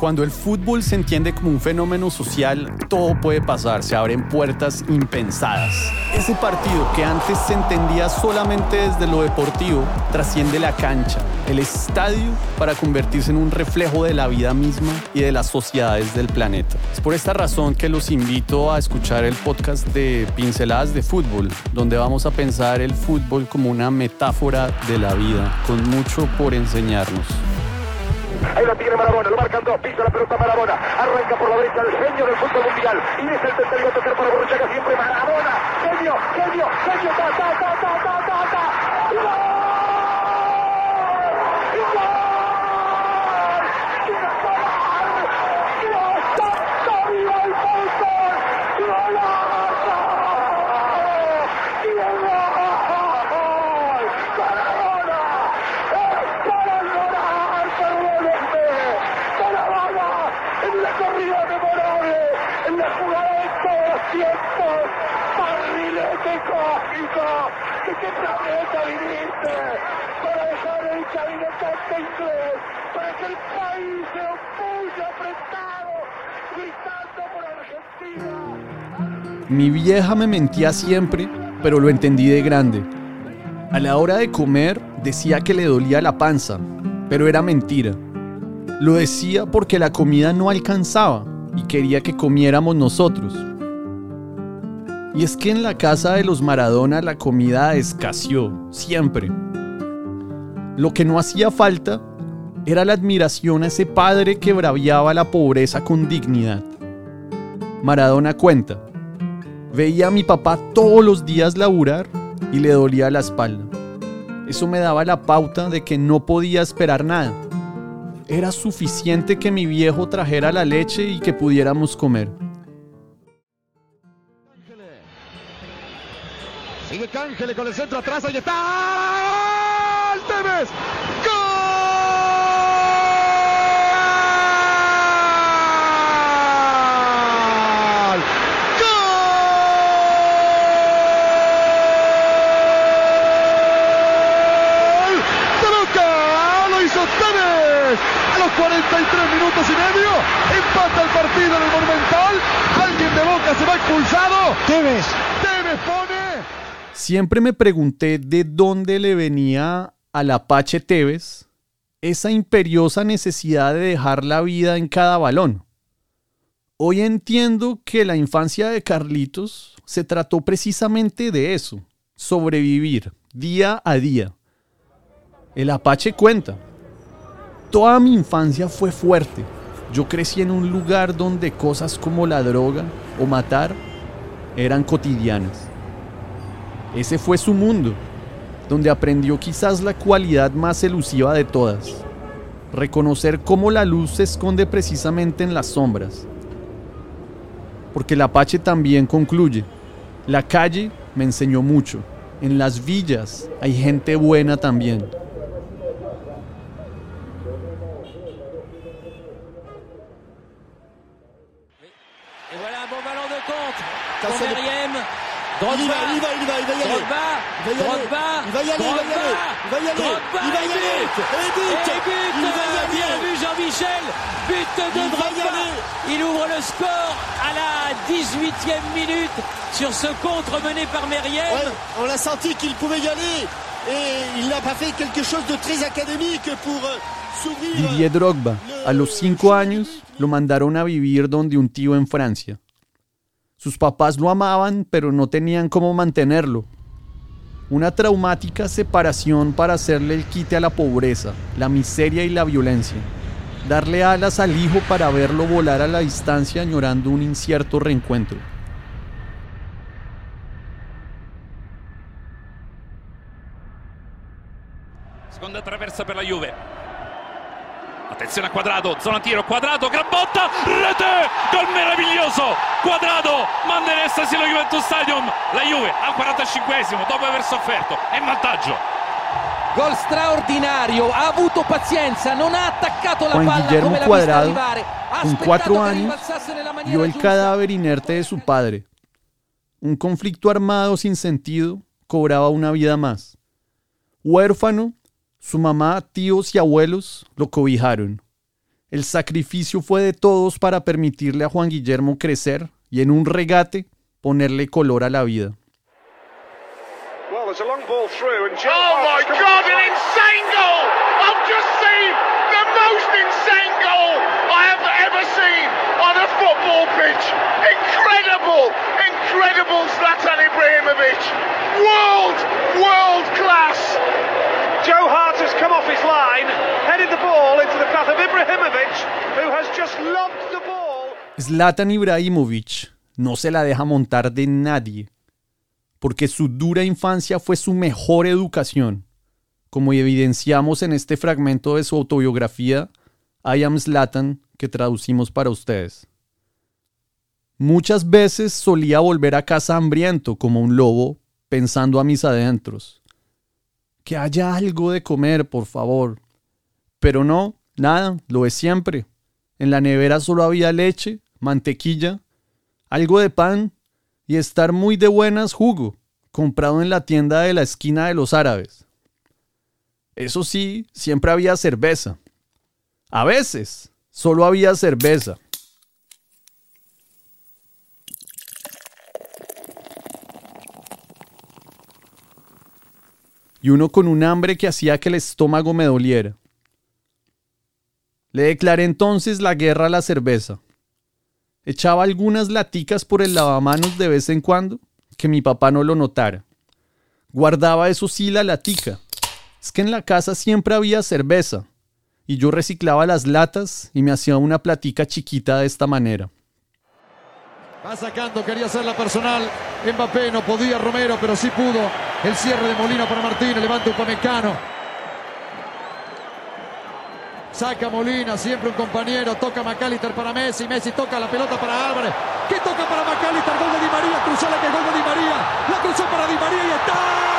Cuando el fútbol se entiende como un fenómeno social, todo puede pasar, se abren puertas impensadas. Ese partido que antes se entendía solamente desde lo deportivo, trasciende la cancha, el estadio, para convertirse en un reflejo de la vida misma y de las sociedades del planeta. Es por esta razón que los invito a escuchar el podcast de Pinceladas de Fútbol, donde vamos a pensar el fútbol como una metáfora de la vida, con mucho por enseñarnos. Ahí lo Marabona, lo marcan dos, pisa la pelota Marabona, arranca por la derecha el genio del fútbol mundial y es el tercero a tocar para Borruchaga siempre Marabona, genio, genio, genio, ta, ta, ta, ta, ta, ta, ta. ¡Gol! ¡Gol! ¡Quiero gol! ¡Dios santo, viva el fútbol! ¡Golazo! ¡Gol! ¡Maradona! ¡Es para llorar, perdónenme! ¡Maradona! ¡En la corrida memorable! ¡En la jugada de todos los tiempos! ¡Barrilete Mi vieja me mentía siempre, pero lo entendí de grande. A la hora de comer decía que le dolía la panza, pero era mentira. Lo decía porque la comida no alcanzaba y quería que comiéramos nosotros. Y es que en la casa de los Maradona la comida escaseó, siempre. Lo que no hacía falta era la admiración a ese padre que braviaba la pobreza con dignidad. Maradona cuenta, veía a mi papá todos los días laburar y le dolía la espalda. Eso me daba la pauta de que no podía esperar nada. Era suficiente que mi viejo trajera la leche y que pudiéramos comer. Sigue Cángele con el centro atrás, ahí está. ¡Gol! ¡Tevez! ¡Gol! ¡Gol! ¡Lo hizo Tevez! A los 43 minutos y medio empata el partido en el Monumental. Alguien de Boca se va expulsado. Tevez. Siempre me pregunté de dónde le venía al Apache Tevez esa imperiosa necesidad de dejar la vida en cada balón. Hoy entiendo que la infancia de Carlitos se trató precisamente de eso, sobrevivir día a día. El Apache cuenta, toda mi infancia fue fuerte. Yo crecí en un lugar donde cosas como la droga o matar eran cotidianas. Ese fue su mundo, donde aprendió quizás la cualidad más elusiva de todas, reconocer cómo la luz se esconde precisamente en las sombras. Porque el Apache también concluye, la calle me enseñó mucho, en las villas hay gente buena también. Et voilà un bon ballon de pour Meriem. Il y Drogba, va, il y va, il y va, il va y aller. Drogba, Il va y aller. Drogba, Il va y aller, il va y Drogba, aller. Il va y aller. Drogba, Il va y et aller. but. Et but. Et but. Il va y aller. Bien vu Jean-Michel. But de Drogba. Il ouvre le score à la 18e minute sur ce contre mené par Meriem. Ouais, on l'a senti qu'il pouvait y aller. Et il n'a pas fait quelque chose de très académique pour euh, s'ouvrir. Didier Drogba, a los 5 años, lo mandaron a vivir donde un tío en Francia. Sus papás lo amaban, pero no tenían cómo mantenerlo. Una traumática separación para hacerle el quite a la pobreza, la miseria y la violencia. Darle alas al hijo para verlo volar a la distancia añorando un incierto reencuentro. Seconda traversa per la Juve. Attenzione a Quadrado, zona tiro, Quadrado, gran botta, rete, gol meraviglioso, Quadrado, manda in estasi lo Juventus Stadium, la Juve al 45esimo, dopo aver sofferto, è in vantaggio. Gol straordinario, ha avuto pazienza, non ha attaccato la Juan palla Guillermo come l'ha vista Cuadrado, arrivare. Ha con aspettato cuatro años, maniera vio el giusta. cadáver inerte de su padre. Un conflicto armado sin sentido cobraba una vida más. Huérfano, su mamá, tíos y abuelos lo cobijaron. El sacrificio fue de todos para permitirle a Juan Guillermo crecer y en un regate ponerle color a la vida. Zlatan Ibrahimovic no se la deja montar de nadie, porque su dura infancia fue su mejor educación, como evidenciamos en este fragmento de su autobiografía I Am Zlatan que traducimos para ustedes. Muchas veces solía volver a casa hambriento como un lobo, pensando a mis adentros. Que haya algo de comer, por favor. Pero no, nada, lo es siempre. En la nevera solo había leche, mantequilla, algo de pan y estar muy de buenas jugo, comprado en la tienda de la esquina de los árabes. Eso sí, siempre había cerveza. A veces, solo había cerveza. Y uno con un hambre que hacía que el estómago me doliera. Le declaré entonces la guerra a la cerveza. Echaba algunas laticas por el lavamanos de vez en cuando, que mi papá no lo notara. Guardaba eso sí la latica. Es que en la casa siempre había cerveza, y yo reciclaba las latas y me hacía una platica chiquita de esta manera. Va sacando, quería hacer la personal. Mbappé no podía, Romero, pero sí pudo. El cierre de Molina para Martínez, levanta Upamecano. Saca Molina, siempre un compañero. Toca McAllister para Messi. Messi toca la pelota para Álvarez. ¿Qué toca para McAllister? Gol de Di María. Cruzó la que gol de Di María. La cruzó para Di María y está.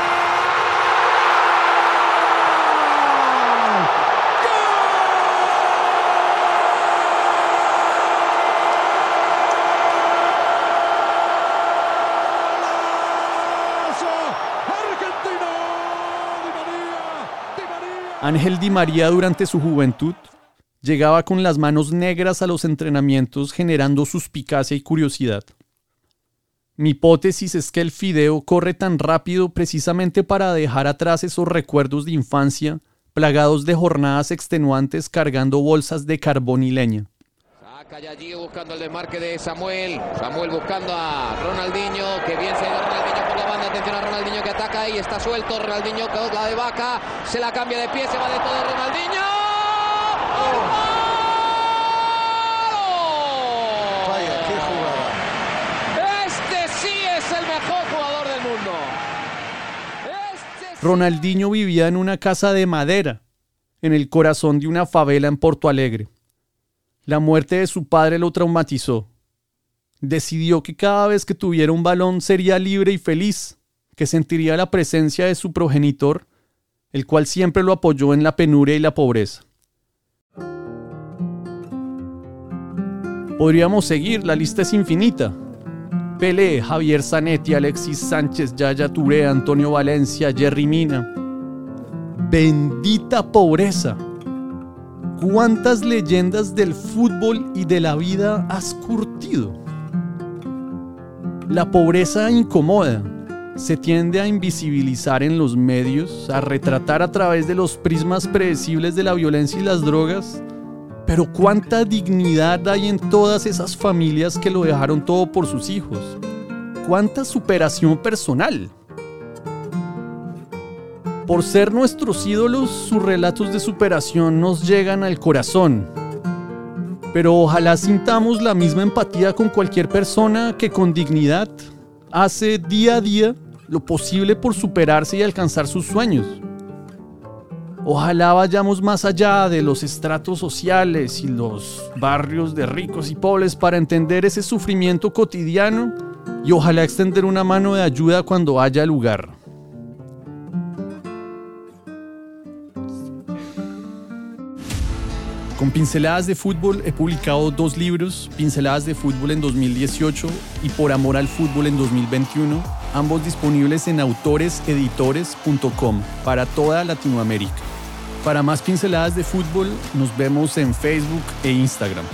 Argentina. Di María. Di María. Ángel Di María durante su juventud llegaba con las manos negras a los entrenamientos generando suspicacia y curiosidad. Mi hipótesis es que el fideo corre tan rápido precisamente para dejar atrás esos recuerdos de infancia plagados de jornadas extenuantes cargando bolsas de carbón y leña. Saca allí buscando el desmarque de Samuel. Samuel buscando a Ronaldinho. Que bien se ha ido Ronaldinho por la banda. Atención a Ronaldinho que ataca ahí. Está suelto. Ronaldinho con la de vaca. Se la cambia de pie. Se va de todo Ronaldinho. ¡Gol! Vaya, qué jugada. Este sí es el mejor jugador del mundo. Este sí- Ronaldinho vivía en una casa de madera, en el corazón de una favela en Porto Alegre. La muerte de su padre lo traumatizó. Decidió que cada vez que tuviera un balón sería libre y feliz, que sentiría la presencia de su progenitor, el cual siempre lo apoyó en la penuria y la pobreza. Podríamos seguir, la lista es infinita. Pelé, Javier Zanetti, Alexis Sánchez, Yaya Touré, Antonio Valencia, Jerry Mina. Bendita pobreza. ¿Cuántas leyendas del fútbol y de la vida has curtido? La pobreza incomoda. Se tiende a invisibilizar en los medios, a retratar a través de los prismas predecibles de la violencia y las drogas. Pero cuánta dignidad hay en todas esas familias que lo dejaron todo por sus hijos. Cuánta superación personal. Por ser nuestros ídolos, sus relatos de superación nos llegan al corazón. Pero ojalá sintamos la misma empatía con cualquier persona que con dignidad hace día a día lo posible por superarse y alcanzar sus sueños. Ojalá vayamos más allá de los estratos sociales y los barrios de ricos y pobres para entender ese sufrimiento cotidiano y ojalá extender una mano de ayuda cuando haya lugar. Con Pinceladas de Fútbol he publicado dos libros, Pinceladas de Fútbol en 2018 y Por Amor al Fútbol en 2021, ambos disponibles en autoreseditores.com para toda Latinoamérica. Para más pinceladas de fútbol, nos vemos en Facebook e Instagram.